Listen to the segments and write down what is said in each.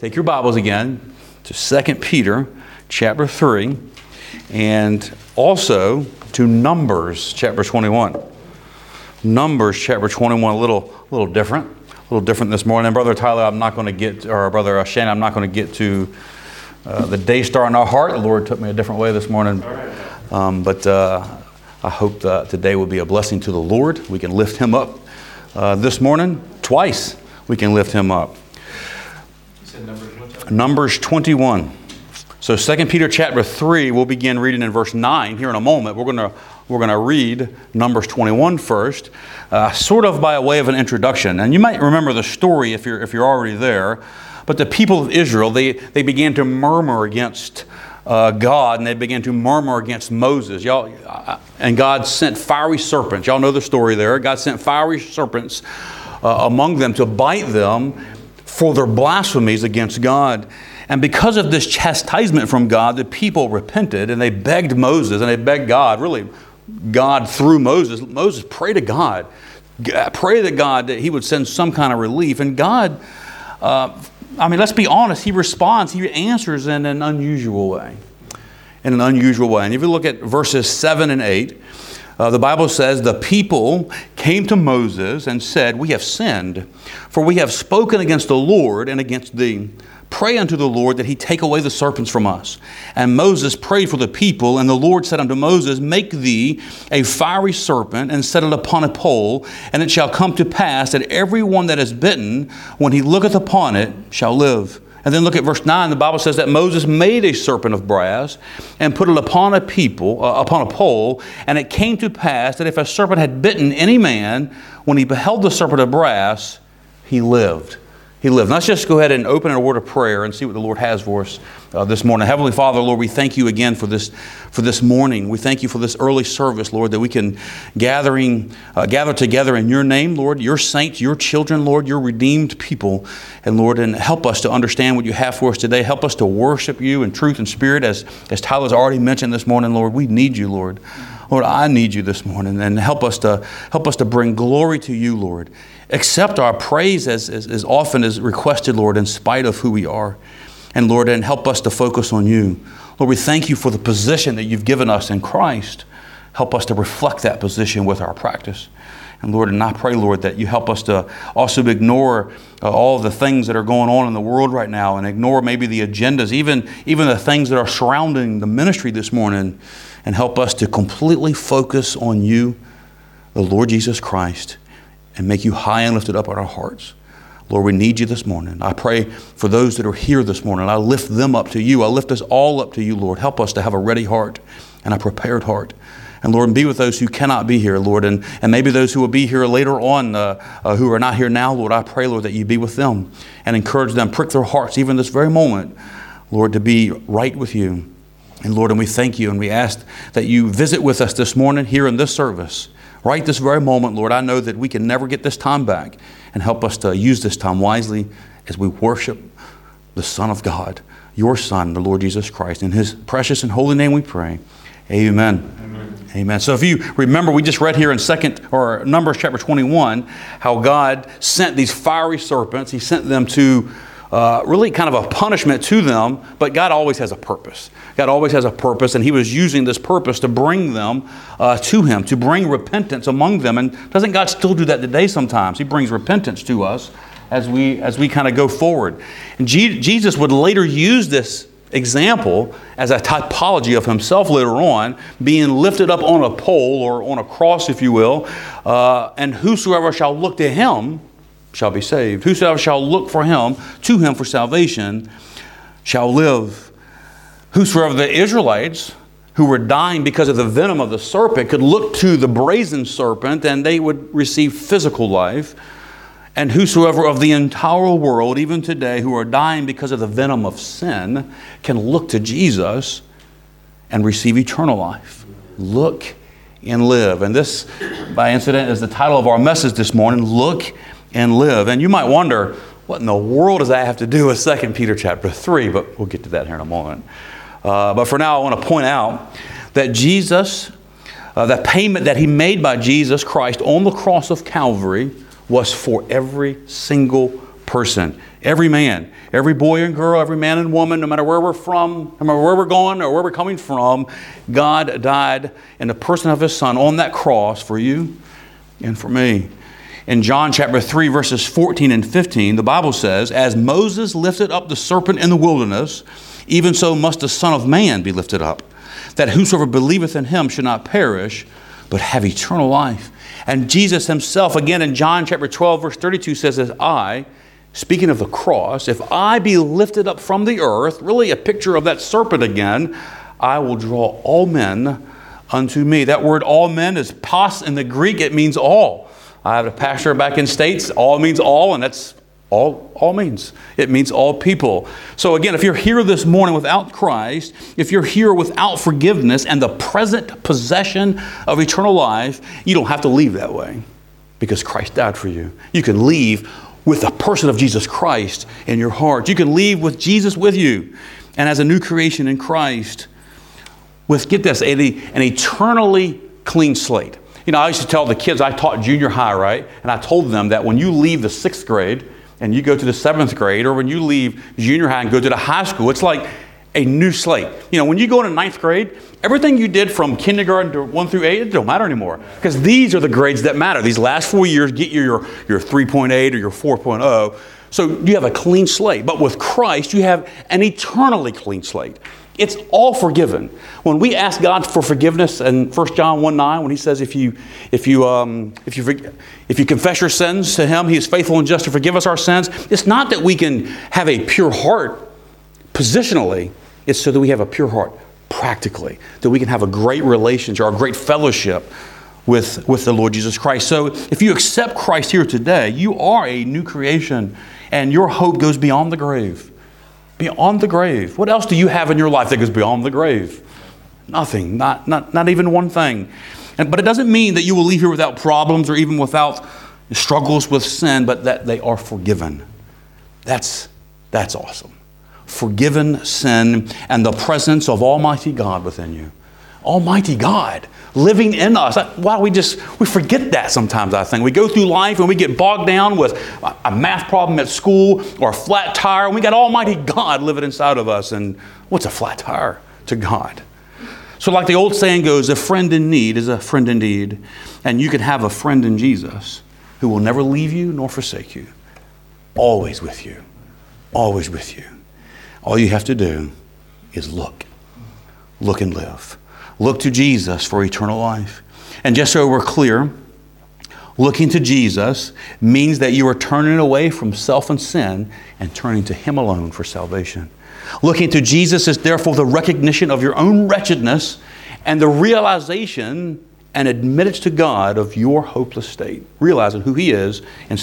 take your Bibles again to 2 Peter chapter 3 and also to Numbers chapter 21. Numbers chapter 21, a little, little different. A little different this morning. And Brother Tyler, I'm not going to get, or Brother Shane, I'm not going to get to uh, the day star in our heart. The Lord took me a different way this morning. Um, but uh, I hope that today will be a blessing to the Lord. We can lift him up uh, this morning. Twice we can lift him up. Numbers, Numbers 21. So 2 Peter chapter 3, we'll begin reading in verse 9 here in a moment. We're going to we're going to read Numbers 21 first, uh, sort of by way of an introduction. And you might remember the story if you're, if you're already there. But the people of Israel, they, they began to murmur against uh, God and they began to murmur against Moses. Y'all, uh, and God sent fiery serpents. Y'all know the story there. God sent fiery serpents uh, among them to bite them for their blasphemies against God. And because of this chastisement from God, the people repented and they begged Moses and they begged God, really, God through Moses. Moses, pray to God. Pray to God that He would send some kind of relief. And God, uh, I mean, let's be honest, He responds, He answers in an unusual way. In an unusual way. And if you look at verses 7 and 8, uh, the Bible says, The people came to Moses and said, We have sinned, for we have spoken against the Lord and against thee. Pray unto the Lord that he take away the serpents from us. And Moses prayed for the people, and the Lord said unto Moses, Make thee a fiery serpent, and set it upon a pole, and it shall come to pass that every one that is bitten, when he looketh upon it, shall live. And then look at verse 9. The Bible says that Moses made a serpent of brass and put it upon a people, uh, upon a pole. And it came to pass that if a serpent had bitten any man, when he beheld the serpent of brass, he lived he lived. Let's just go ahead and open a word of prayer and see what the Lord has for us uh, this morning. Heavenly Father, Lord, we thank you again for this for this morning. We thank you for this early service, Lord, that we can gathering uh, gather together in your name, Lord, your saints, your children, Lord, your redeemed people, and Lord, and help us to understand what you have for us today. Help us to worship you in truth and spirit, as as Tyler's already mentioned this morning, Lord. We need you, Lord. Lord, I need you this morning, and help us to help us to bring glory to you, Lord accept our praise as, as, as often as requested, Lord, in spite of who we are. And Lord, and help us to focus on you. Lord, we thank you for the position that you've given us in Christ. Help us to reflect that position with our practice. And Lord, and I pray, Lord, that you help us to also ignore uh, all the things that are going on in the world right now and ignore maybe the agendas, even, even the things that are surrounding the ministry this morning, and help us to completely focus on you, the Lord Jesus Christ and make you high and lifted up in our hearts. Lord, we need you this morning. I pray for those that are here this morning. I lift them up to you. I lift us all up to you, Lord. Help us to have a ready heart and a prepared heart. And Lord, be with those who cannot be here, Lord, and, and maybe those who will be here later on uh, uh, who are not here now, Lord. I pray, Lord, that you be with them and encourage them, prick their hearts, even this very moment, Lord, to be right with you. And Lord, and we thank you and we ask that you visit with us this morning here in this service. Right this very moment, Lord, I know that we can never get this time back. And help us to use this time wisely as we worship the Son of God, your Son, the Lord Jesus Christ. In his precious and holy name we pray. Amen. Amen. Amen. So if you remember, we just read here in second or Numbers chapter 21 how God sent these fiery serpents. He sent them to uh, really kind of a punishment to them, but God always has a purpose. God always has a purpose, and He was using this purpose to bring them uh, to Him, to bring repentance among them. And doesn't God still do that today sometimes? He brings repentance to us as we, as we kind of go forward. And G- Jesus would later use this example as a typology of himself later on, being lifted up on a pole or on a cross, if you will, uh, and whosoever shall look to him shall be saved. Whosoever shall look for him, to him for salvation, shall live. Whosoever the Israelites who were dying because of the venom of the serpent could look to the brazen serpent and they would receive physical life. And whosoever of the entire world, even today, who are dying because of the venom of sin, can look to Jesus and receive eternal life. Look and live. And this, by incident, is the title of our message this morning Look and live. And you might wonder, what in the world does that have to do with 2 Peter chapter 3? But we'll get to that here in a moment. Uh, but for now, I want to point out that Jesus, uh, that payment that he made by Jesus Christ on the cross of Calvary was for every single person, every man, every boy and girl, every man and woman, no matter where we're from, no matter where we're going or where we're coming from, God died in the person of His Son on that cross for you and for me. In John chapter 3, verses 14 and 15, the Bible says, As Moses lifted up the serpent in the wilderness, even so must the Son of Man be lifted up, that whosoever believeth in him should not perish, but have eternal life. And Jesus himself, again in John chapter 12, verse 32, says, As I, speaking of the cross, if I be lifted up from the earth, really a picture of that serpent again, I will draw all men unto me. That word all men is pas in the Greek, it means all. I have a pastor back in States, all means all, and that's all, all means. It means all people. So, again, if you're here this morning without Christ, if you're here without forgiveness and the present possession of eternal life, you don't have to leave that way because Christ died for you. You can leave with the person of Jesus Christ in your heart. You can leave with Jesus with you and as a new creation in Christ with, get this, an eternally clean slate. You know, I used to tell the kids I taught junior high, right? And I told them that when you leave the sixth grade and you go to the seventh grade, or when you leave junior high and go to the high school, it's like a new slate. You know, when you go into ninth grade, everything you did from kindergarten to one through eight, it don't matter anymore. Because these are the grades that matter. These last four years get you your, your 3.8 or your 4.0. So you have a clean slate. But with Christ, you have an eternally clean slate. It's all forgiven. When we ask God for forgiveness in 1 John 1 9, when he says, if you, if, you, um, if, you, if you confess your sins to him, he is faithful and just to forgive us our sins, it's not that we can have a pure heart positionally, it's so that we have a pure heart practically, that we can have a great relationship or a great fellowship with, with the Lord Jesus Christ. So if you accept Christ here today, you are a new creation and your hope goes beyond the grave. Beyond the grave. What else do you have in your life that goes beyond the grave? Nothing, not, not, not even one thing. And, but it doesn't mean that you will leave here without problems or even without struggles with sin, but that they are forgiven. That's, that's awesome. Forgiven sin and the presence of Almighty God within you. Almighty God living in us. Why we just we forget that sometimes. I think we go through life and we get bogged down with a math problem at school or a flat tire, we got Almighty God living inside of us. And what's a flat tire to God? So, like the old saying goes, a friend in need is a friend indeed. And you can have a friend in Jesus who will never leave you nor forsake you. Always with you. Always with you. All you have to do is look. Look and live. Look to Jesus for eternal life. And just so we're clear, looking to Jesus means that you are turning away from self and sin and turning to Him alone for salvation. Looking to Jesus is therefore the recognition of your own wretchedness and the realization and admittance to God of your hopeless state. Realizing who He is in,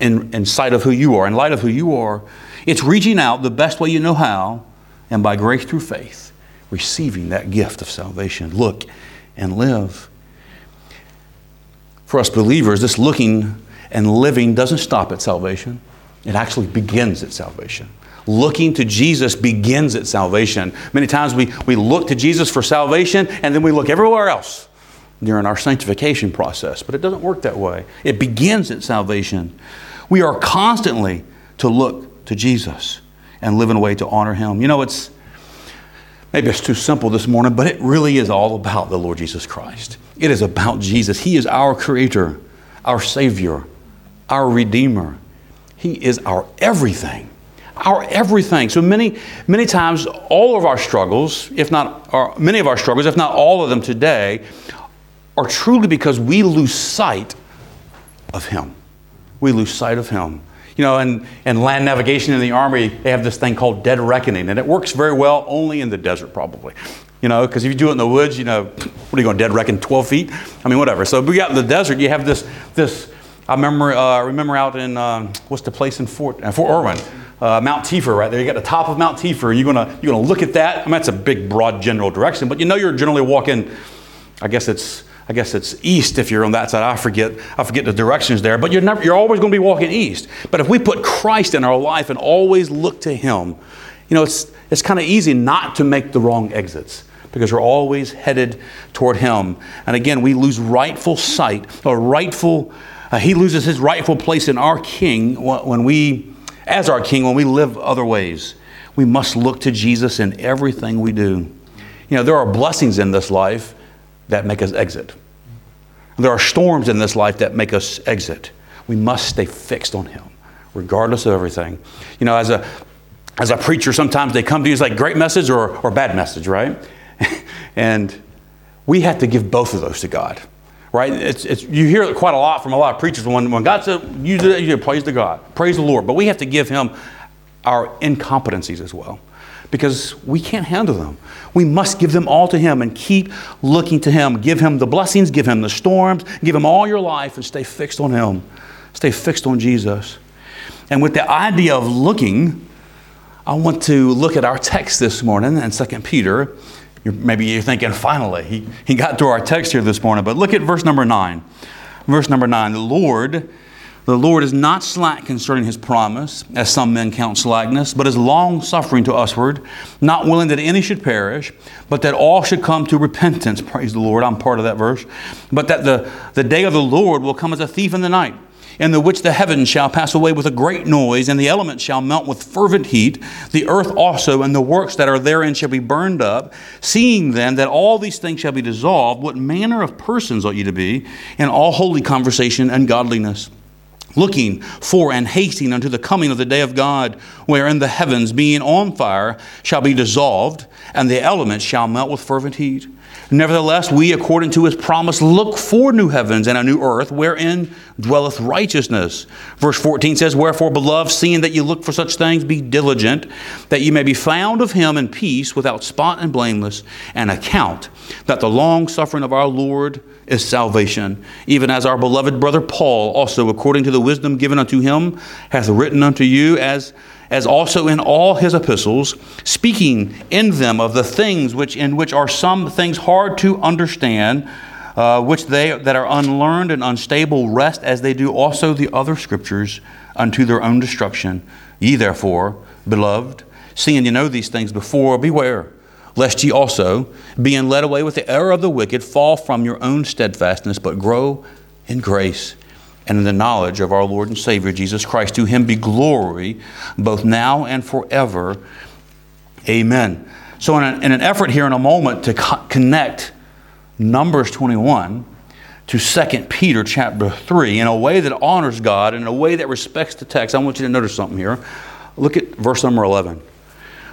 in, in sight of who you are, in light of who you are. It's reaching out the best way you know how and by grace through faith receiving that gift of salvation. Look and live. For us believers, this looking and living doesn't stop at salvation, it actually begins at salvation. Looking to Jesus begins at salvation. Many times we, we look to Jesus for salvation and then we look everywhere else during our sanctification process, but it doesn't work that way. It begins at salvation. We are constantly to look to Jesus and live in a way to honor Him. You know, it's Maybe it's too simple this morning, but it really is all about the Lord Jesus Christ. It is about Jesus. He is our Creator, our Savior, our Redeemer. He is our everything. Our everything. So many, many times, all of our struggles, if not, or many of our struggles, if not all of them today, are truly because we lose sight of Him. We lose sight of Him you know, in, in land navigation in the Army, they have this thing called dead reckoning, and it works very well only in the desert, probably. You know, because if you do it in the woods, you know, what are you going to dead reckon 12 feet? I mean, whatever. So, we got in the desert, you have this, this I remember, uh, remember out in, um, what's the place in Fort, uh, Fort Irwin? Uh, Mount Tieffer, right there. You got the top of Mount Tieffer. You're gonna you're gonna look at that. I mean, that's a big, broad, general direction, but you know you're generally walking. I guess it's I guess it's east if you're on that side. I forget, I forget the directions there, but you're, never, you're always going to be walking east. But if we put Christ in our life and always look to Him, you know, it's, it's kind of easy not to make the wrong exits because we're always headed toward Him. And again, we lose rightful sight or rightful, uh, He loses His rightful place in our King when we as our King when we live other ways. We must look to Jesus in everything we do. You know, there are blessings in this life that make us exit. There are storms in this life that make us exit. We must stay fixed on Him, regardless of everything. You know, as a as a preacher, sometimes they come to you as like great message or, or bad message, right? and we have to give both of those to God, right? It's, it's, you hear it quite a lot from a lot of preachers. When, when God says, you do you praise to God, praise the Lord. But we have to give Him our incompetencies as well because we can't handle them. We must give them all to Him and keep looking to Him. Give Him the blessings, give Him the storms, give Him all your life and stay fixed on Him. Stay fixed on Jesus. And with the idea of looking, I want to look at our text this morning in 2 Peter. You're, maybe you're thinking, finally, he, he got to our text here this morning. But look at verse number 9. Verse number 9 The Lord the Lord is not slack concerning his promise, as some men count slackness, but is long suffering to usward, not willing that any should perish, but that all should come to repentance. Praise the Lord. I'm part of that verse. But that the, the day of the Lord will come as a thief in the night in the which the heavens shall pass away with a great noise, and the elements shall melt with fervent heat. The earth also and the works that are therein shall be burned up. Seeing then that all these things shall be dissolved, what manner of persons ought ye to be in all holy conversation and godliness? Looking for and hasting unto the coming of the day of God, wherein the heavens, being on fire, shall be dissolved, and the elements shall melt with fervent heat. Nevertheless, we, according to his promise, look for new heavens and a new earth, wherein dwelleth righteousness. Verse 14 says, Wherefore, beloved, seeing that you look for such things, be diligent, that you may be found of him in peace, without spot and blameless, and account that the long suffering of our Lord is salvation, even as our beloved brother Paul also, according to the wisdom given unto him, hath written unto you, as, as also in all his epistles, speaking in them of the things which in which are some things hard to understand, uh, which they that are unlearned and unstable rest, as they do also the other scriptures, unto their own destruction. Ye therefore, beloved, seeing you know these things before, beware lest ye also, being led away with the error of the wicked, fall from your own steadfastness, but grow in grace and in the knowledge of our Lord and Savior Jesus Christ. To him be glory both now and forever. Amen. So, in an, in an effort here in a moment to co- connect Numbers 21 to 2 Peter chapter 3 in a way that honors God, in a way that respects the text, I want you to notice something here. Look at verse number 11.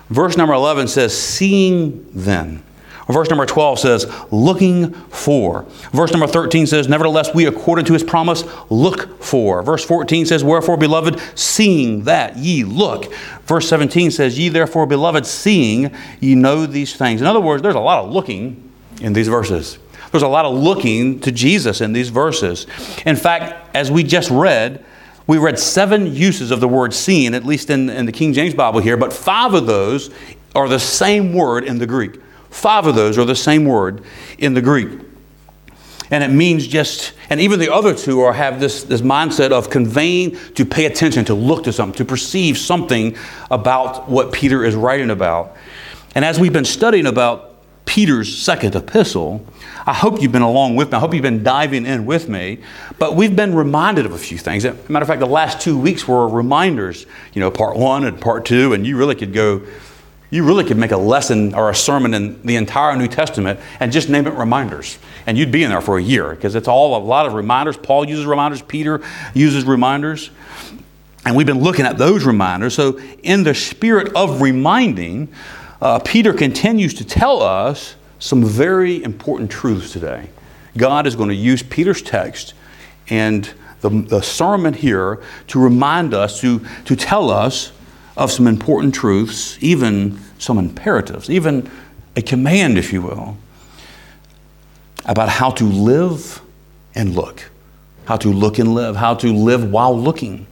Verse number 11 says, Seeing then. Verse number 12 says, looking for. Verse number 13 says, Nevertheless, we, according to his promise, look for. Verse 14 says, Wherefore, beloved, seeing that ye look. Verse 17 says, Ye therefore, beloved, seeing ye know these things. In other words, there's a lot of looking in these verses. There's a lot of looking to Jesus in these verses. In fact, as we just read, we read seven uses of the word seen, at least in, in the King James Bible here, but five of those are the same word in the Greek. Five of those are the same word in the Greek. And it means just, and even the other two are have this, this mindset of conveying to pay attention, to look to something, to perceive something about what Peter is writing about. And as we've been studying about Peter's second epistle, I hope you've been along with me. I hope you've been diving in with me. But we've been reminded of a few things. Matter of fact, the last two weeks were reminders, you know, part one and part two, and you really could go, you really could make a lesson or a sermon in the entire New Testament and just name it reminders. And you'd be in there for a year because it's all a lot of reminders. Paul uses reminders, Peter uses reminders. And we've been looking at those reminders. So, in the spirit of reminding, uh, Peter continues to tell us some very important truths today. God is going to use Peter's text and the, the sermon here to remind us, to, to tell us of some important truths, even some imperatives, even a command, if you will, about how to live and look. How to look and live, how to live while looking.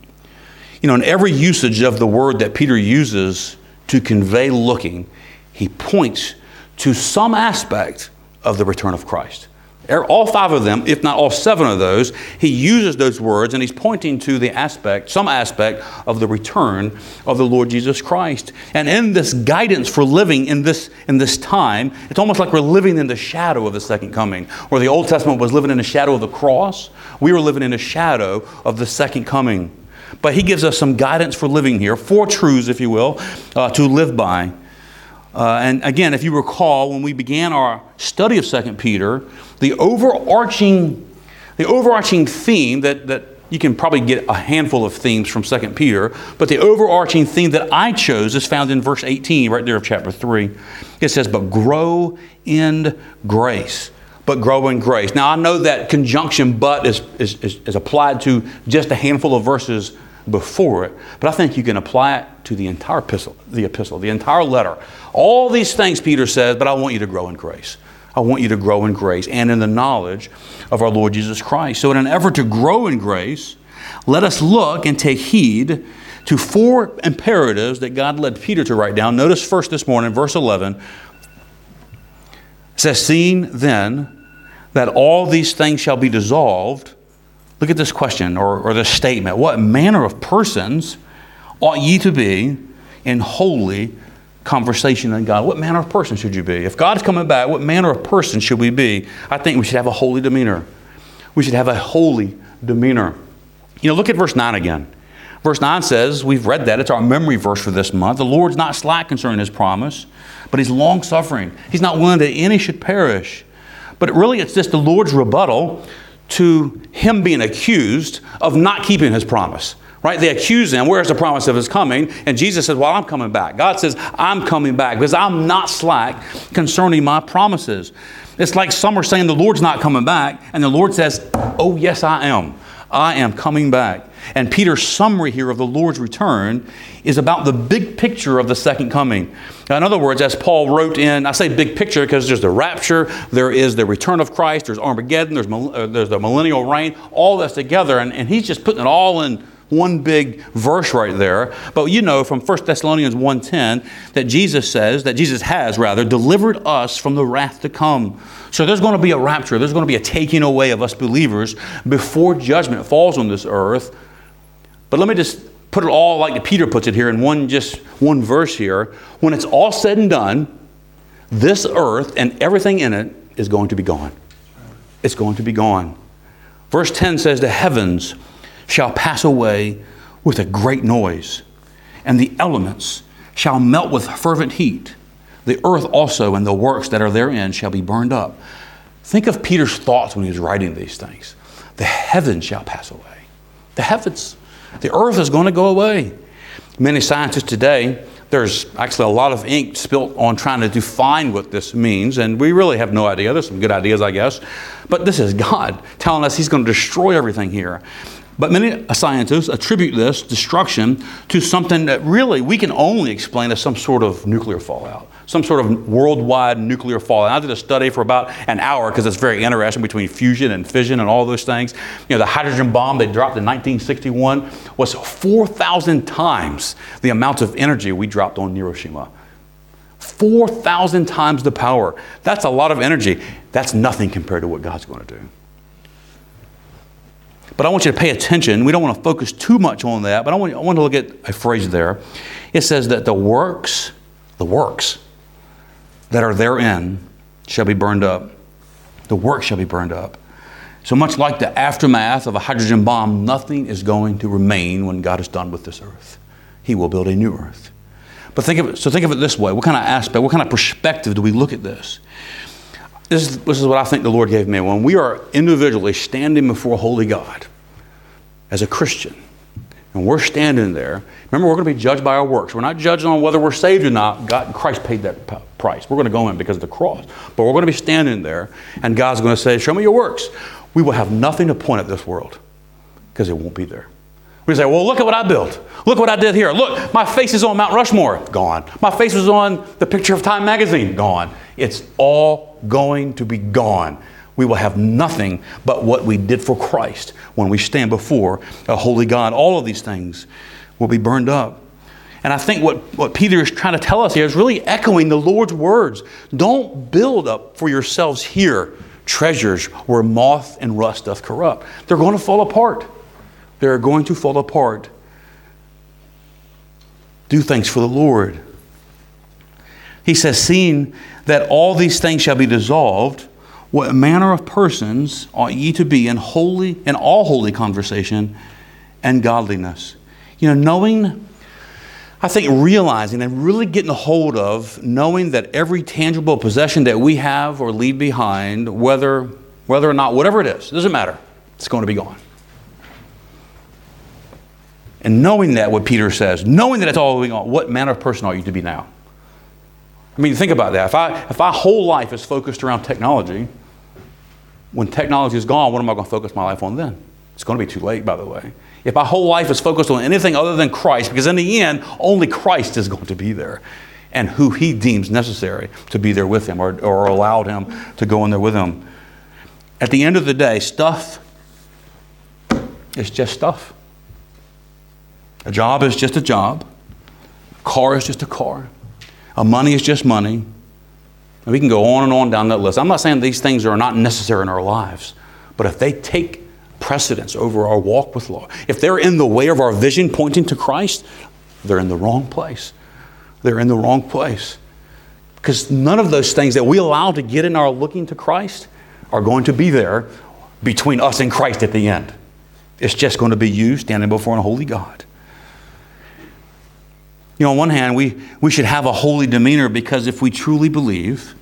You know, in every usage of the word that Peter uses to convey looking, he points to some aspect of the return of Christ. All five of them, if not all seven of those, he uses those words and he's pointing to the aspect, some aspect of the return of the Lord Jesus Christ. And in this guidance for living in this, in this time, it's almost like we're living in the shadow of the second coming. Where the Old Testament was living in the shadow of the cross, we were living in the shadow of the second coming. but he gives us some guidance for living here, four truths, if you will, uh, to live by. Uh, and again, if you recall, when we began our study of 2 Peter, the overarching, the overarching theme that, that you can probably get a handful of themes from 2 Peter, but the overarching theme that I chose is found in verse 18, right there of chapter 3. It says, But grow in grace but grow in grace. Now, I know that conjunction but is, is, is, applied to just a handful of verses before it, but I think you can apply it to the entire epistle, the epistle, the entire letter. All these things Peter says, but I want you to grow in grace. I want you to grow in grace and in the knowledge of our Lord Jesus Christ. So, in an effort to grow in grace, let us look and take heed to four imperatives that God led Peter to write down. Notice first this morning, verse 11, says, Seeing then that all these things shall be dissolved, look at this question or, or this statement. What manner of persons ought ye to be in holy conversation in God? What manner of person should you be? If God's coming back, what manner of person should we be? I think we should have a holy demeanor. We should have a holy demeanor. You know, look at verse 9 again. Verse 9 says, we've read that, it's our memory verse for this month. The Lord's not slack concerning his promise, but he's long suffering. He's not willing that any should perish. But really, it's just the Lord's rebuttal to him being accused of not keeping his promise. Right? They accuse him, where's the promise of his coming? And Jesus says, Well, I'm coming back. God says, I'm coming back because I'm not slack concerning my promises. It's like some are saying the Lord's not coming back, and the Lord says, Oh, yes, I am. I am coming back. And Peter's summary here of the Lord's return is about the big picture of the second coming. Now, in other words, as Paul wrote in, I say big picture because there's the rapture, there is the return of Christ, there's Armageddon, there's, uh, there's the millennial reign, all that's together. And, and he's just putting it all in one big verse right there. But you know from 1 Thessalonians 1.10 that Jesus says, that Jesus has rather, delivered us from the wrath to come. So there's going to be a rapture. There's going to be a taking away of us believers before judgment falls on this earth. But let me just put it all like Peter puts it here in one just one verse here. When it's all said and done, this earth and everything in it is going to be gone. It's going to be gone. Verse 10 says, The heavens shall pass away with a great noise, and the elements shall melt with fervent heat. The earth also and the works that are therein shall be burned up. Think of Peter's thoughts when he was writing these things. The heavens shall pass away. The heavens. The earth is going to go away. Many scientists today, there's actually a lot of ink spilt on trying to define what this means, and we really have no idea. There's some good ideas, I guess. But this is God telling us He's going to destroy everything here. But many scientists attribute this destruction to something that really we can only explain as some sort of nuclear fallout some sort of worldwide nuclear fallout. I did a study for about an hour because it's very interesting between fusion and fission and all those things. You know, the hydrogen bomb they dropped in 1961 was 4,000 times the amount of energy we dropped on Hiroshima. 4,000 times the power. That's a lot of energy. That's nothing compared to what God's going to do. But I want you to pay attention. We don't want to focus too much on that, but I want, I want to look at a phrase there. It says that the works, the works that are therein shall be burned up. The work shall be burned up. So much like the aftermath of a hydrogen bomb, nothing is going to remain when God is done with this earth. He will build a new earth. But think of it, so think of it this way. What kind of aspect, what kind of perspective do we look at this? This is, this is what I think the Lord gave me. When we are individually standing before holy God as a Christian, and we're standing there. Remember, we're going to be judged by our works. We're not judging on whether we're saved or not. God, Christ paid that price. We're going to go in because of the cross. But we're going to be standing there, and God's going to say, Show me your works. We will have nothing to point at this world because it won't be there. We say, Well, look at what I built. Look what I did here. Look, my face is on Mount Rushmore. Gone. My face was on the picture of Time magazine. Gone. It's all going to be gone we will have nothing but what we did for Christ when we stand before a holy God. All of these things will be burned up. And I think what, what Peter is trying to tell us here is really echoing the Lord's words. Don't build up for yourselves here treasures where moth and rust doth corrupt. They're going to fall apart. They're going to fall apart. Do things for the Lord. He says, Seeing that all these things shall be dissolved, what manner of persons ought ye to be in holy in all holy conversation and godliness? You know, knowing, I think realizing and really getting a hold of knowing that every tangible possession that we have or leave behind, whether, whether or not, whatever it is, doesn't matter, it's going to be gone. And knowing that, what Peter says, knowing that it's all going on, what manner of person are you to be now? I mean, think about that. If, I, if my whole life is focused around technology, when technology is gone, what am I going to focus my life on then? It's going to be too late, by the way. If my whole life is focused on anything other than Christ, because in the end, only Christ is going to be there and who he deems necessary to be there with him or, or allowed him to go in there with him. At the end of the day, stuff is just stuff. A job is just a job. A car is just a car. A money is just money. And we can go on and on down that list. I'm not saying these things are not necessary in our lives, but if they take precedence over our walk with Lord, if they're in the way of our vision pointing to Christ, they're in the wrong place. They're in the wrong place. Because none of those things that we allow to get in our looking to Christ are going to be there between us and Christ at the end. It's just going to be you standing before a holy God. You know, on one hand, we, we should have a holy demeanor because if we truly believe,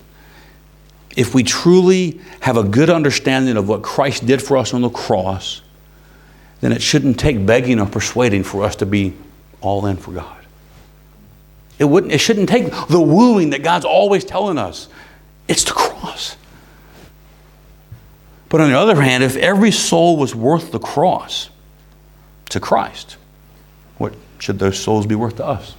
if we truly have a good understanding of what Christ did for us on the cross, then it shouldn't take begging or persuading for us to be all in for God. It, wouldn't, it shouldn't take the wooing that God's always telling us. It's the cross. But on the other hand, if every soul was worth the cross to Christ, should those souls be worth to us?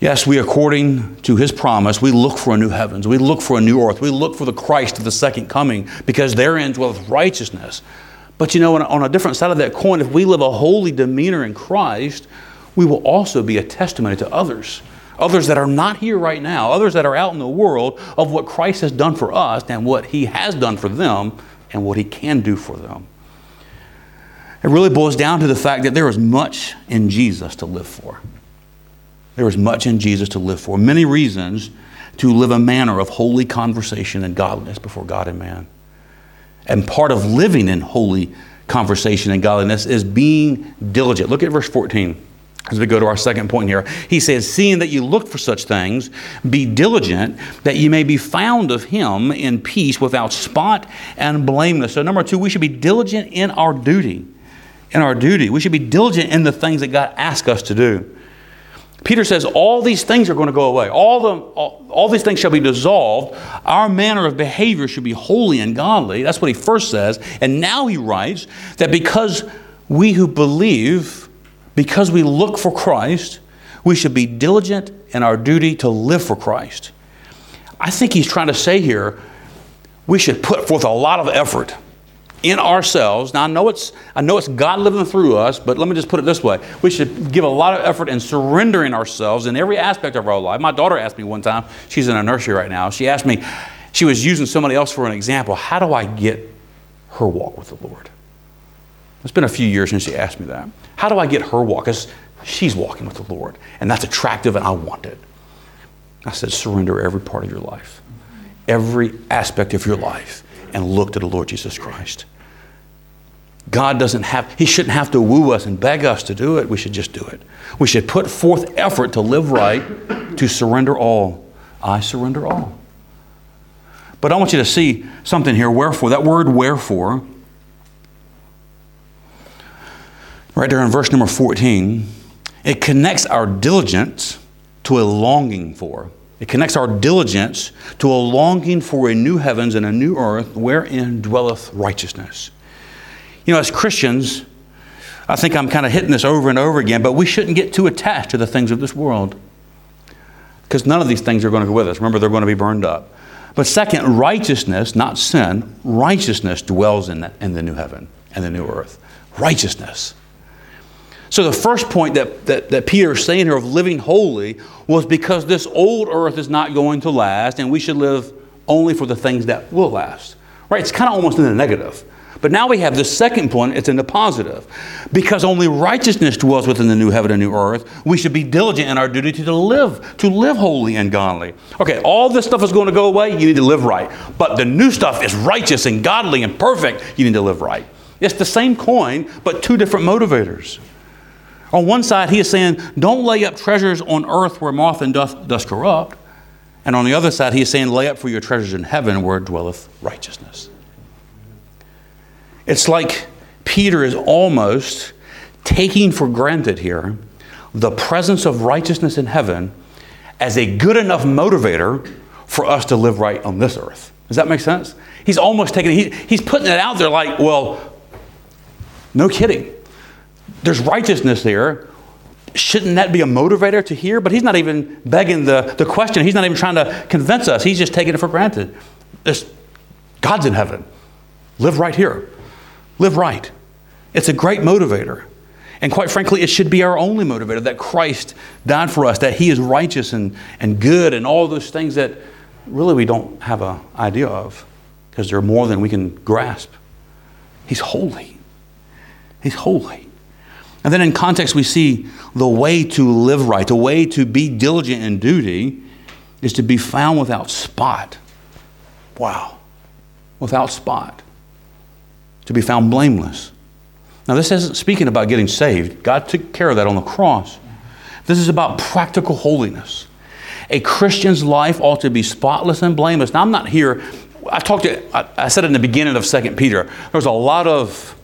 Yes, we, according to his promise, we look for a new heavens. We look for a new earth. We look for the Christ of the second coming because therein dwelleth righteousness. But you know, on a different side of that coin, if we live a holy demeanor in Christ, we will also be a testimony to others. Others that are not here right now, others that are out in the world, of what Christ has done for us and what he has done for them and what he can do for them. It really boils down to the fact that there is much in Jesus to live for. There is much in Jesus to live for. Many reasons to live a manner of holy conversation and godliness before God and man. And part of living in holy conversation and godliness is being diligent. Look at verse 14 as we go to our second point here. He says, Seeing that you look for such things, be diligent that you may be found of him in peace without spot and blameless. So, number two, we should be diligent in our duty. In our duty. We should be diligent in the things that God asks us to do. Peter says all these things are going to go away. All, the, all, all, these things shall be dissolved. Our manner of behavior should be holy and godly. That's what he first says. And now he writes that because we who believe, because we look for Christ, we should be diligent in our duty to live for Christ. I think he's trying to say here we should put forth a lot of effort in ourselves. Now I know it's I know it's God living through us, but let me just put it this way. We should give a lot of effort in surrendering ourselves in every aspect of our life. My daughter asked me one time, she's in a nursery right now. She asked me, she was using somebody else for an example, how do I get her walk with the Lord? It's been a few years since she asked me that. How do I get her walk? Because she's walking with the Lord, and that's attractive, and I want it. I said, surrender every part of your life, every aspect of your life, and look to the Lord Jesus Christ. God doesn't have, He shouldn't have to woo us and beg us to do it. We should just do it. We should put forth effort to live right, to surrender all. I surrender all. But I want you to see something here. Wherefore, that word wherefore, right there in verse number 14, it connects our diligence to a longing for. It connects our diligence to a longing for a new heavens and a new earth wherein dwelleth righteousness. You know, as Christians, I think I'm kind of hitting this over and over again, but we shouldn't get too attached to the things of this world. Because none of these things are going to go with us. Remember, they're going to be burned up. But second, righteousness, not sin, righteousness dwells in, in the new heaven and the new earth. Righteousness. So the first point that, that, that Peter is saying here of living holy was because this old earth is not going to last, and we should live only for the things that will last. Right? It's kind of almost in the negative. But now we have the second point, it's in the positive. Because only righteousness dwells within the new heaven and new earth, we should be diligent in our duty to live, to live holy and godly. Okay, all this stuff is going to go away, you need to live right. But the new stuff is righteous and godly and perfect, you need to live right. It's the same coin, but two different motivators. On one side, he is saying, Don't lay up treasures on earth where moth and dust, dust corrupt. And on the other side, he is saying, Lay up for your treasures in heaven where dwelleth righteousness. It's like Peter is almost taking for granted here the presence of righteousness in heaven as a good enough motivator for us to live right on this earth. Does that make sense? He's almost taking he, he's putting it out there like, well, no kidding. There's righteousness there. Shouldn't that be a motivator to hear? But he's not even begging the, the question. He's not even trying to convince us. He's just taking it for granted. There's, God's in heaven. Live right here. Live right. It's a great motivator. And quite frankly, it should be our only motivator that Christ died for us, that He is righteous and, and good, and all those things that really we don't have an idea of because they're more than we can grasp. He's holy. He's holy. And then in context, we see the way to live right, the way to be diligent in duty is to be found without spot. Wow. Without spot. To be found blameless. Now, this isn't speaking about getting saved. God took care of that on the cross. This is about practical holiness. A Christian's life ought to be spotless and blameless. Now, I'm not here, I talked to, I, I said in the beginning of 2 Peter, there's a lot of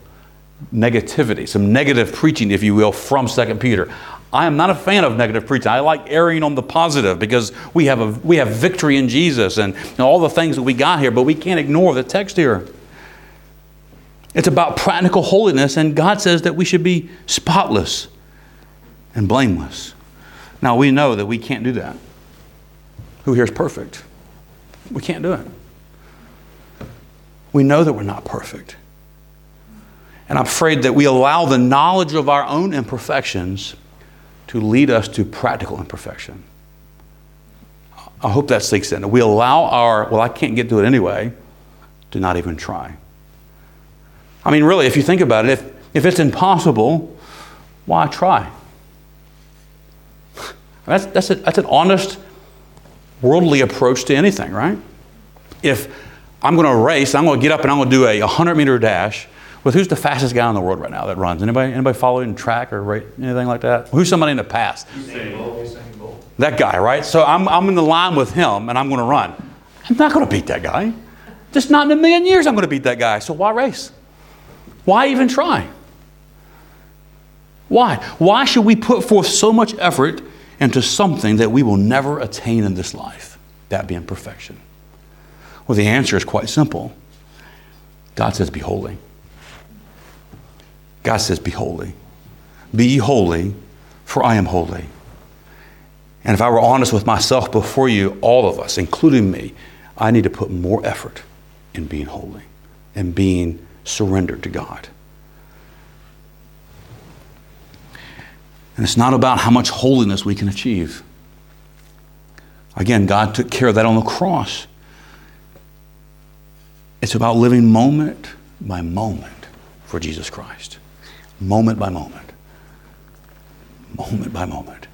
negativity, some negative preaching, if you will, from 2 Peter. I am not a fan of negative preaching. I like erring on the positive because we have, a, we have victory in Jesus and, and all the things that we got here, but we can't ignore the text here. It's about practical holiness, and God says that we should be spotless and blameless. Now, we know that we can't do that. Who here is perfect? We can't do it. We know that we're not perfect. And I'm afraid that we allow the knowledge of our own imperfections to lead us to practical imperfection. I hope that sinks in. We allow our, well, I can't get to it anyway, to not even try. I mean, really, if you think about it, if, if it's impossible, why try? That's, that's, a, that's an honest, worldly approach to anything, right? If I'm going to race, I'm going to get up and I'm going to do a 100 meter dash, with who's the fastest guy in the world right now that runs? Anybody, anybody following track or anything like that? Who's somebody in the past? That guy, right? So I'm, I'm in the line with him and I'm going to run. I'm not going to beat that guy. Just not in a million years I'm going to beat that guy. So why race? Why even try? Why? Why should we put forth so much effort into something that we will never attain in this life? That being perfection. Well, the answer is quite simple. God says, Be holy. God says, Be holy. Be holy, for I am holy. And if I were honest with myself before you, all of us, including me, I need to put more effort in being holy and being surrendered to God. And it's not about how much holiness we can achieve. Again, God took care of that on the cross. It's about living moment by moment for Jesus Christ moment by moment. Moment by moment.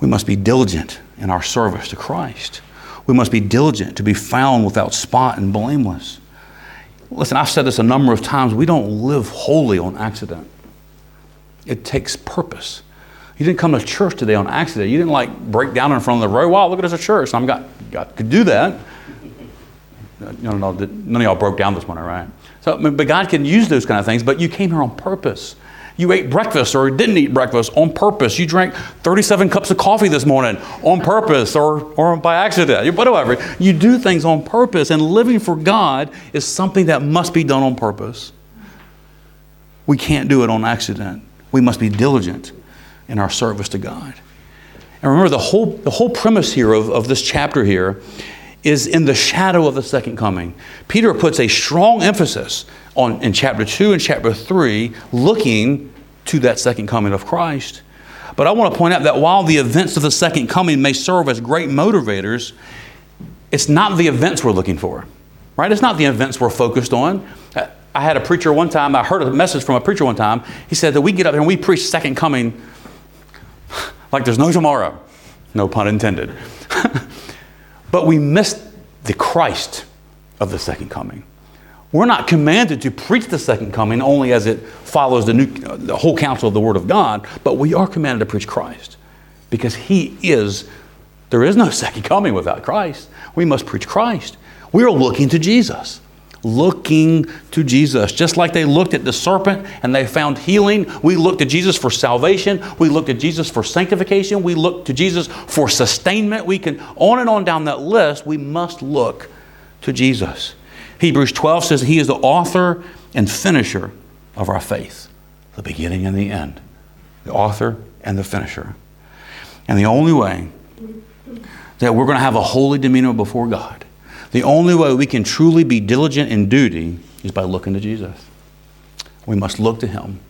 We must be diligent in our service to Christ. We must be diligent to be found without spot and blameless. Listen, I've said this a number of times. We don't live wholly on accident, it takes purpose. You didn't come to church today on accident. You didn't like break down in front of the row. Wow, look at us a church. I'm got, got could do that. No, no, no, none of y'all broke down this morning, right? So, but God can use those kind of things, but you came here on purpose. You ate breakfast or didn't eat breakfast on purpose. You drank 37 cups of coffee this morning on purpose or, or by accident, whatever. You do things on purpose, and living for God is something that must be done on purpose. We can't do it on accident. We must be diligent in our service to God. And remember, the whole, the whole premise here of, of this chapter here is in the shadow of the second coming. Peter puts a strong emphasis on in chapter 2 and chapter 3 looking to that second coming of Christ. But I want to point out that while the events of the second coming may serve as great motivators, it's not the events we're looking for. Right? It's not the events we're focused on. I had a preacher one time, I heard a message from a preacher one time. He said that we get up here and we preach second coming like there's no tomorrow. No pun intended. But we missed the Christ of the second coming. We're not commanded to preach the second coming only as it follows the, new, the whole counsel of the Word of God, but we are commanded to preach Christ because He is, there is no second coming without Christ. We must preach Christ. We are looking to Jesus. Looking to Jesus. Just like they looked at the serpent and they found healing, we look to Jesus for salvation. We look to Jesus for sanctification. We look to Jesus for sustainment. We can, on and on down that list, we must look to Jesus. Hebrews 12 says he is the author and finisher of our faith, the beginning and the end. The author and the finisher. And the only way that we're going to have a holy demeanor before God, the only way we can truly be diligent in duty is by looking to Jesus. We must look to him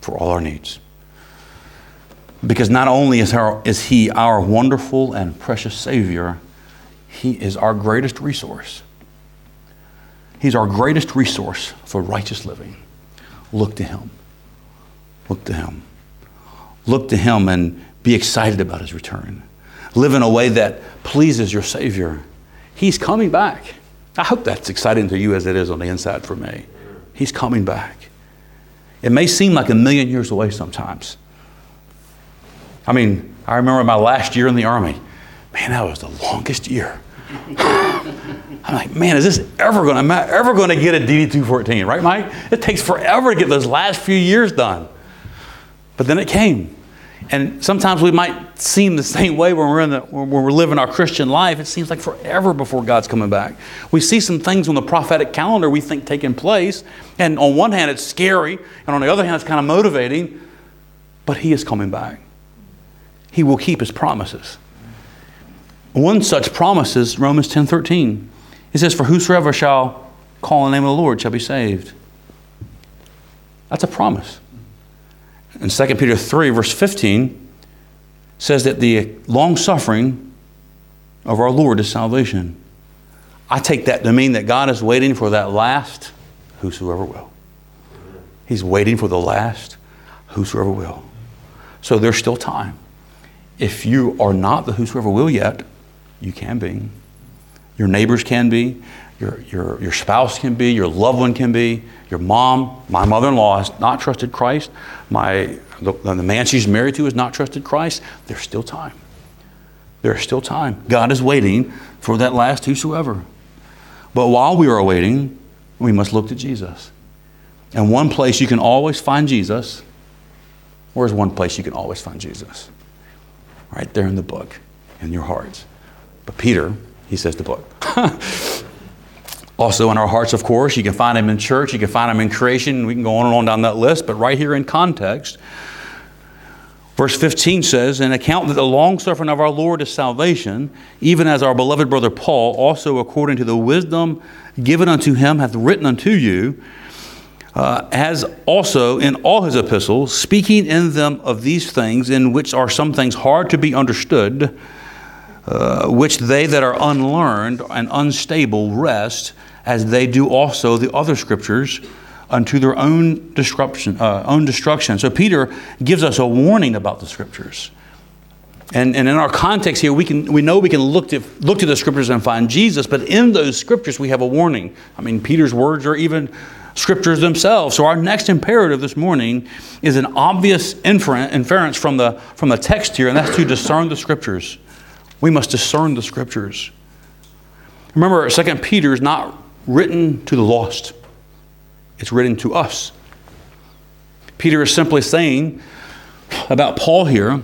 for all our needs. Because not only is, our, is he our wonderful and precious Savior, he is our greatest resource. He's our greatest resource for righteous living. Look to Him. Look to Him. Look to Him and be excited about His return. Live in a way that pleases your Savior. He's coming back. I hope that's exciting to you as it is on the inside for me. He's coming back. It may seem like a million years away sometimes. I mean, I remember my last year in the Army. Man, that was the longest year. I'm like, man, is this ever going to am I ever going to get a DD 214, right, Mike? It takes forever to get those last few years done. But then it came. And sometimes we might seem the same way when we're, in the, when we're living our Christian life. It seems like forever before God's coming back. We see some things on the prophetic calendar we think taking place. And on one hand, it's scary. And on the other hand, it's kind of motivating. But He is coming back. He will keep His promises. One such promise is Romans 10 13. It says, For whosoever shall call on the name of the Lord shall be saved. That's a promise. And 2 Peter 3, verse 15, says that the long suffering of our Lord is salvation. I take that to mean that God is waiting for that last, whosoever will. He's waiting for the last, whosoever will. So there's still time. If you are not the whosoever will yet, you can be. Your neighbors can be. Your, your, your spouse can be. Your loved one can be. Your mom, my mother in law has not trusted Christ. My, the, the man she's married to has not trusted Christ. There's still time. There's still time. God is waiting for that last whosoever. But while we are waiting, we must look to Jesus. And one place you can always find Jesus, where's one place you can always find Jesus? Right there in the book, in your hearts. But Peter, he says the book. also in our hearts, of course, you can find him in church, you can find him in creation. We can go on and on down that list, but right here in context, Verse 15 says, "An account that the long suffering of our Lord is salvation, even as our beloved brother Paul, also according to the wisdom given unto him, hath written unto you, uh, as also in all his epistles, speaking in them of these things, in which are some things hard to be understood, uh, which they that are unlearned and unstable wrest, as they do also the other scriptures, unto their own destruction. Uh, own destruction. So Peter gives us a warning about the scriptures. And, and in our context here, we, can, we know we can look to, look to the scriptures and find Jesus, but in those scriptures, we have a warning. I mean, Peter's words are even scriptures themselves. So our next imperative this morning is an obvious inference from the, from the text here, and that's to discern the scriptures. We must discern the scriptures. Remember, 2 Peter is not written to the lost, it's written to us. Peter is simply saying about Paul here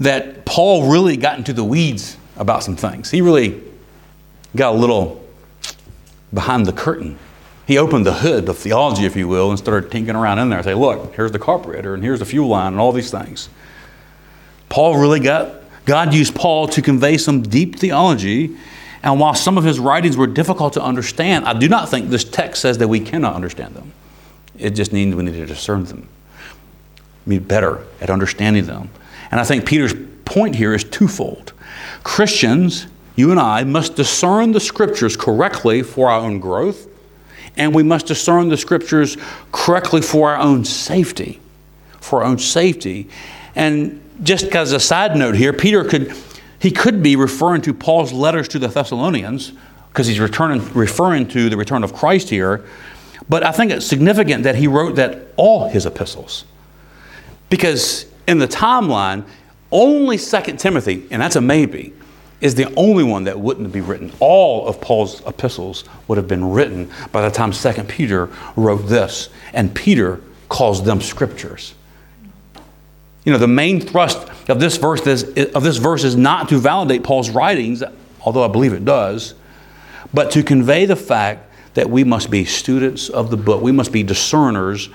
that Paul really got into the weeds about some things. He really got a little behind the curtain. He opened the hood of theology, if you will, and started tinkering around in there and say, look, here's the carburetor and here's the fuel line and all these things. Paul really got God used Paul to convey some deep theology. And while some of his writings were difficult to understand, I do not think this text says that we cannot understand them. It just means we need to discern them, be better at understanding them. And I think Peter's point here is twofold. Christians, you and I, must discern the scriptures correctly for our own growth, and we must discern the scriptures correctly for our own safety. For our own safety. And just as a side note here, Peter could he could be referring to Paul's letters to the Thessalonians because he's returning, referring to the return of Christ here. But I think it's significant that he wrote that all his epistles. Because in the timeline, only 2 Timothy, and that's a maybe, is the only one that wouldn't be written. All of Paul's epistles would have been written by the time 2 Peter wrote this. And Peter calls them scriptures. You know, the main thrust of this verse is, of this verse is not to validate Paul's writings, although I believe it does, but to convey the fact that we must be students of the book. We must be discerners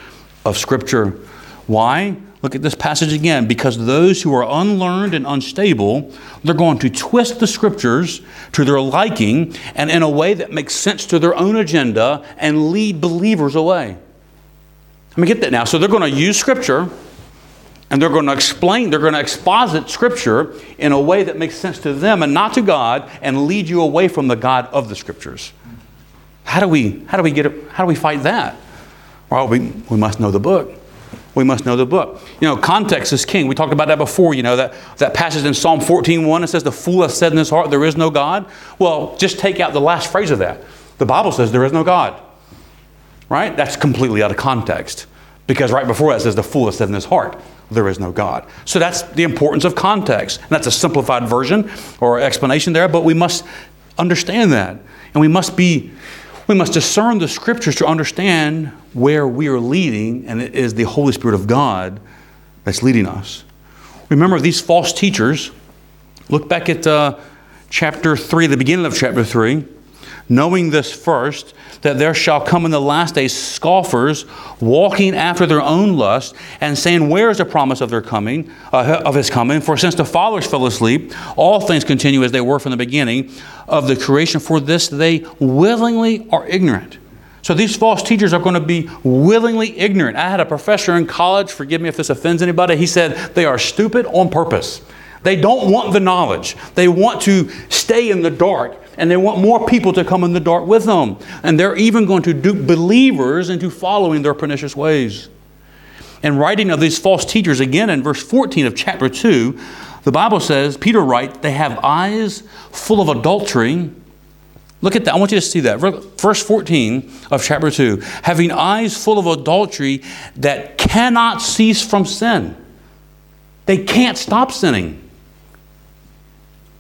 of Scripture. Why? Look at this passage again. Because those who are unlearned and unstable, they're going to twist the scriptures to their liking and in a way that makes sense to their own agenda and lead believers away. Let me get that now. So they're going to use scripture and they're going to explain, they're going to exposit scripture in a way that makes sense to them and not to God and lead you away from the God of the scriptures. How do we, how do we get it, how do we fight that? Well, we, we must know the book we must know the book. You know, context is king. We talked about that before, you know, that, that passage in Psalm 14.1, it says, the fool has said in his heart, there is no God. Well, just take out the last phrase of that. The Bible says there is no God. Right? That's completely out of context. Because right before that says, the fool has said in his heart, there is no God. So that's the importance of context. And that's a simplified version or explanation there, but we must understand that. And we must be we must discern the scriptures to understand where we are leading, and it is the Holy Spirit of God that's leading us. Remember, these false teachers, look back at uh, chapter 3, the beginning of chapter 3 knowing this first, that there shall come in the last days scoffers, walking after their own lust, and saying, Where is the promise of their coming, uh, of his coming? For since the fathers fell asleep, all things continue as they were from the beginning of the creation. For this they willingly are ignorant. So these false teachers are going to be willingly ignorant. I had a professor in college, forgive me if this offends anybody, he said they are stupid on purpose. They don't want the knowledge. They want to stay in the dark and they want more people to come in the dark with them. And they're even going to dupe believers into following their pernicious ways. And writing of these false teachers, again in verse 14 of chapter 2, the Bible says, Peter writes, they have eyes full of adultery. Look at that. I want you to see that. Verse 14 of chapter 2 having eyes full of adultery that cannot cease from sin. They can't stop sinning.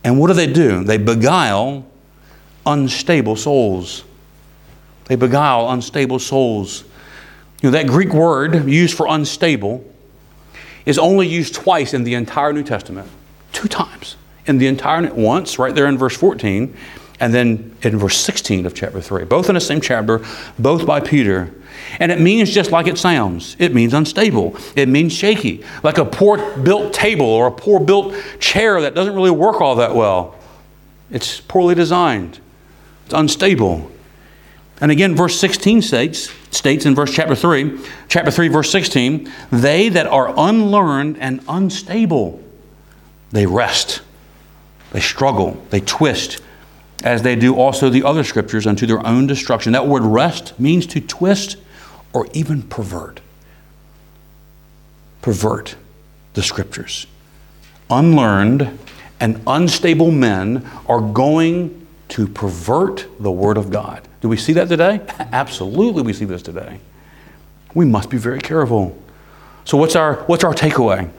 And what do they do? They beguile unstable souls. They beguile unstable souls. You know, that Greek word used for unstable is only used twice in the entire New Testament. Two times. In the entire, once right there in verse 14, and then in verse 16 of chapter 3. Both in the same chapter, both by Peter. And it means just like it sounds. It means unstable. It means shaky. Like a poor built table or a poor built chair that doesn't really work all that well. It's poorly designed. It's unstable. And again, verse 16 states, states in verse chapter 3, chapter 3, verse 16, they that are unlearned and unstable, they wrest, they struggle, they twist, as they do also the other scriptures unto their own destruction. That word wrest means to twist or even pervert. Pervert the scriptures. Unlearned and unstable men are going to pervert the Word of God. Do we see that today? Absolutely, we see this today. We must be very careful. So, what's our, what's our takeaway?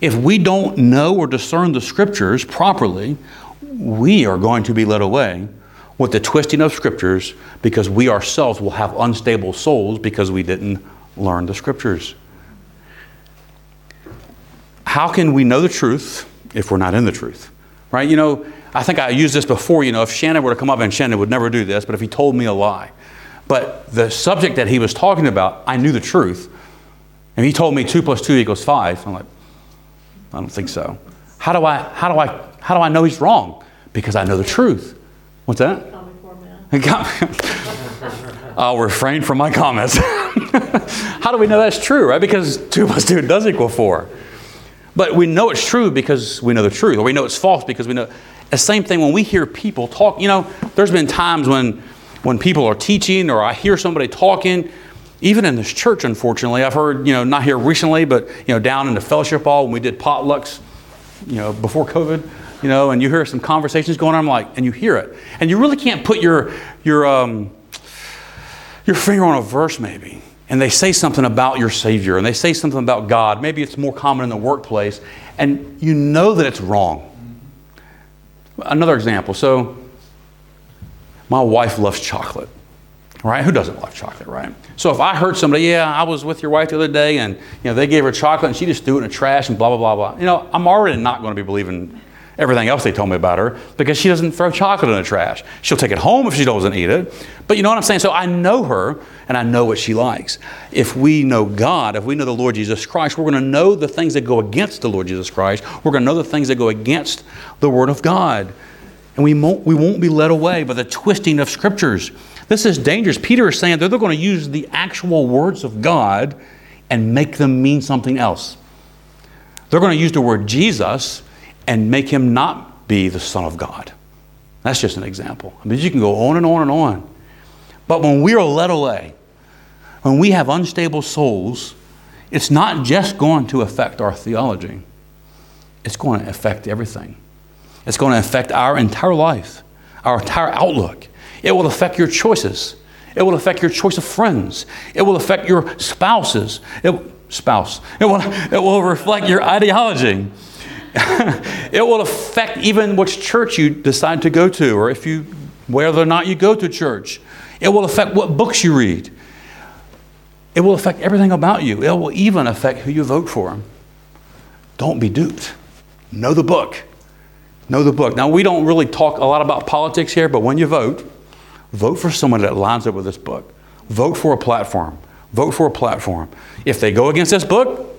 If we don't know or discern the Scriptures properly, we are going to be led away with the twisting of Scriptures because we ourselves will have unstable souls because we didn't learn the Scriptures. How can we know the truth if we're not in the truth? Right? You know, I think I used this before, you know, if Shannon were to come up, and Shannon would never do this, but if he told me a lie. But the subject that he was talking about, I knew the truth. And he told me two plus two equals five. I'm like, I don't think so. How do I, how do I, how do I know he's wrong? Because I know the truth. What's that? I'll refrain from my comments. how do we know that's true, right? Because two plus two does equal four. But we know it's true because we know the truth, or we know it's false because we know. The same thing when we hear people talk. You know, there's been times when when people are teaching or I hear somebody talking, even in this church, unfortunately, I've heard, you know, not here recently, but, you know, down in the fellowship hall when we did potlucks, you know, before COVID, you know, and you hear some conversations going on, I'm like, and you hear it. And you really can't put your, your, um, your finger on a verse maybe. And they say something about your Savior and they say something about God. Maybe it's more common in the workplace. And you know that it's wrong. Another example. So, my wife loves chocolate right? Who doesn't love chocolate, right? So if I heard somebody, yeah, I was with your wife the other day and you know they gave her chocolate and she just threw it in the trash and blah blah blah blah. You know, I'm already not going to be believing everything else they told me about her because she doesn't throw chocolate in the trash. She'll take it home if she doesn't eat it. But you know what I'm saying? So I know her and I know what she likes. If we know God, if we know the Lord Jesus Christ, we're going to know the things that go against the Lord Jesus Christ. We're going to know the things that go against the Word of God. And we won't, we won't be led away by the twisting of scriptures. This is dangerous. Peter is saying that they're going to use the actual words of God and make them mean something else. They're going to use the word Jesus and make him not be the Son of God. That's just an example. I mean, you can go on and on and on. But when we are led away, when we have unstable souls, it's not just going to affect our theology, it's going to affect everything. It's going to affect our entire life, our entire outlook. It will affect your choices. It will affect your choice of friends. It will affect your spouses. It, spouse. It will, it will reflect your ideology. it will affect even which church you decide to go to, or if you, whether or not you go to church. It will affect what books you read. It will affect everything about you. It will even affect who you vote for. Don't be duped. Know the book. Know the book. Now, we don't really talk a lot about politics here, but when you vote, Vote for someone that lines up with this book. Vote for a platform. Vote for a platform. If they go against this book,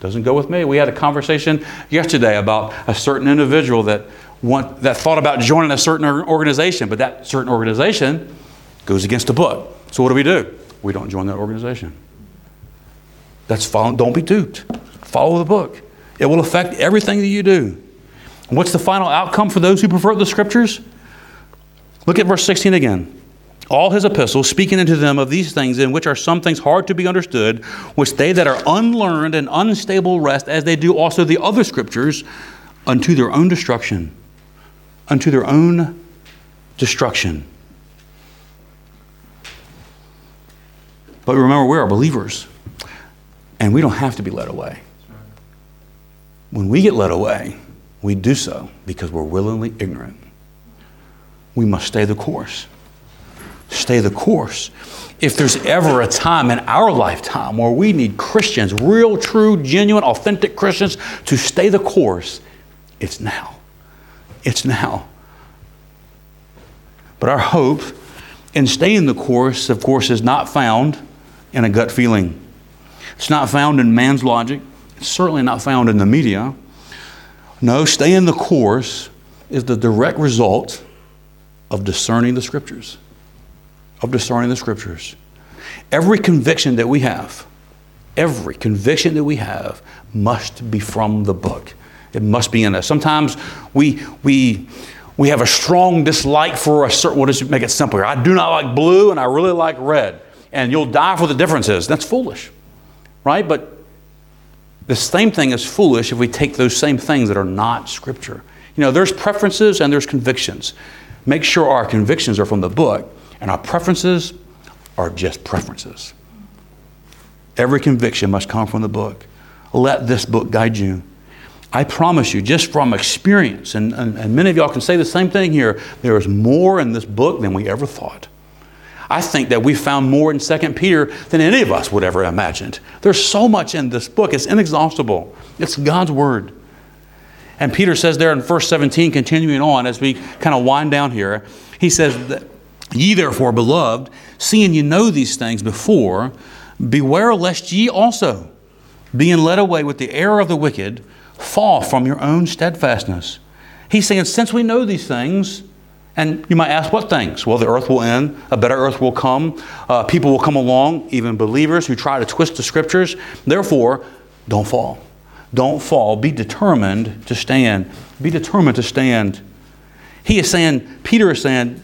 doesn't go with me. We had a conversation yesterday about a certain individual that want, that thought about joining a certain organization, but that certain organization goes against the book. So what do we do? We don't join that organization. That's follow, don't be duped. Follow the book. It will affect everything that you do. What's the final outcome for those who prefer the scriptures? Look at verse 16 again. All his epistles, speaking unto them of these things, in which are some things hard to be understood, which they that are unlearned and unstable wrest, as they do also the other scriptures, unto their own destruction. Unto their own destruction. But remember, we are believers, and we don't have to be led away. When we get led away, we do so because we're willingly ignorant we must stay the course. Stay the course. If there's ever a time in our lifetime where we need Christians, real, true, genuine, authentic Christians, to stay the course, it's now. It's now. But our hope in staying the course, of course, is not found in a gut feeling. It's not found in man's logic. It's certainly not found in the media. No, staying the course is the direct result of discerning the scriptures. Of discerning the scriptures. Every conviction that we have, every conviction that we have must be from the book. It must be in us. Sometimes we, we, we have a strong dislike for a certain, we'll just make it simpler. I do not like blue and I really like red. And you'll die for the differences. That's foolish, right? But the same thing is foolish if we take those same things that are not Scripture. You know, there's preferences and there's convictions. Make sure our convictions are from the book and our preferences are just preferences. Every conviction must come from the book. Let this book guide you. I promise you, just from experience, and, and, and, many of y'all can say the same thing here, there is more in this book than we ever thought. I think that we found more in 2 Peter than any of us would ever imagined. There's so much in this book, it's inexhaustible. It's God's Word. And Peter says there in verse 17, continuing on as we kind of wind down here, he says, that, Ye therefore, beloved, seeing ye know these things before, beware lest ye also, being led away with the error of the wicked, fall from your own steadfastness. He's saying, since we know these things, and you might ask, what things? Well, the earth will end, a better earth will come, uh, people will come along, even believers who try to twist the scriptures. Therefore, don't fall. Don't fall. Be determined to stand. Be determined to stand. He is saying, Peter is saying,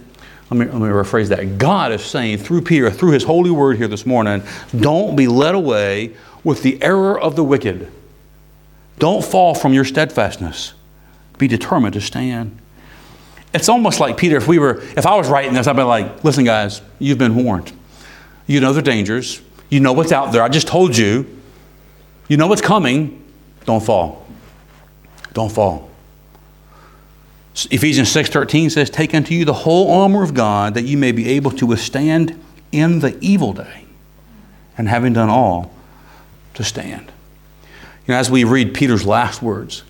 let me, let me rephrase that. God is saying through Peter, through his holy word here this morning, don't be led away with the error of the wicked. Don't fall from your steadfastness. Be determined to stand. It's almost like Peter, if we were, if I was writing this, I'd be like, listen, guys, you've been warned. You know the dangers. You know what's out there. I just told you. You know what's coming. Don't fall. Don't fall. Ephesians 6:13 says, "Take unto you the whole armor of God, that you may be able to withstand in the evil day, and having done all, to stand." You know, as we read Peter's last words,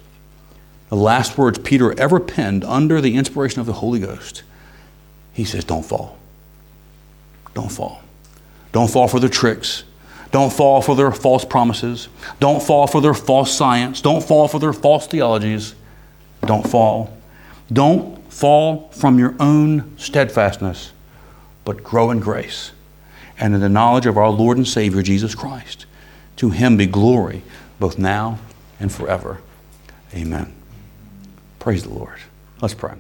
the last words Peter ever penned under the inspiration of the Holy Ghost, he says, "Don't fall. Don't fall. Don't fall for their tricks. Don't fall for their false promises. Don't fall for their false science. Don't fall for their false theologies. Don't fall." Don't fall from your own steadfastness, but grow in grace and in the knowledge of our Lord and Savior Jesus Christ. To him be glory both now and forever. Amen. Praise the Lord. Let's pray.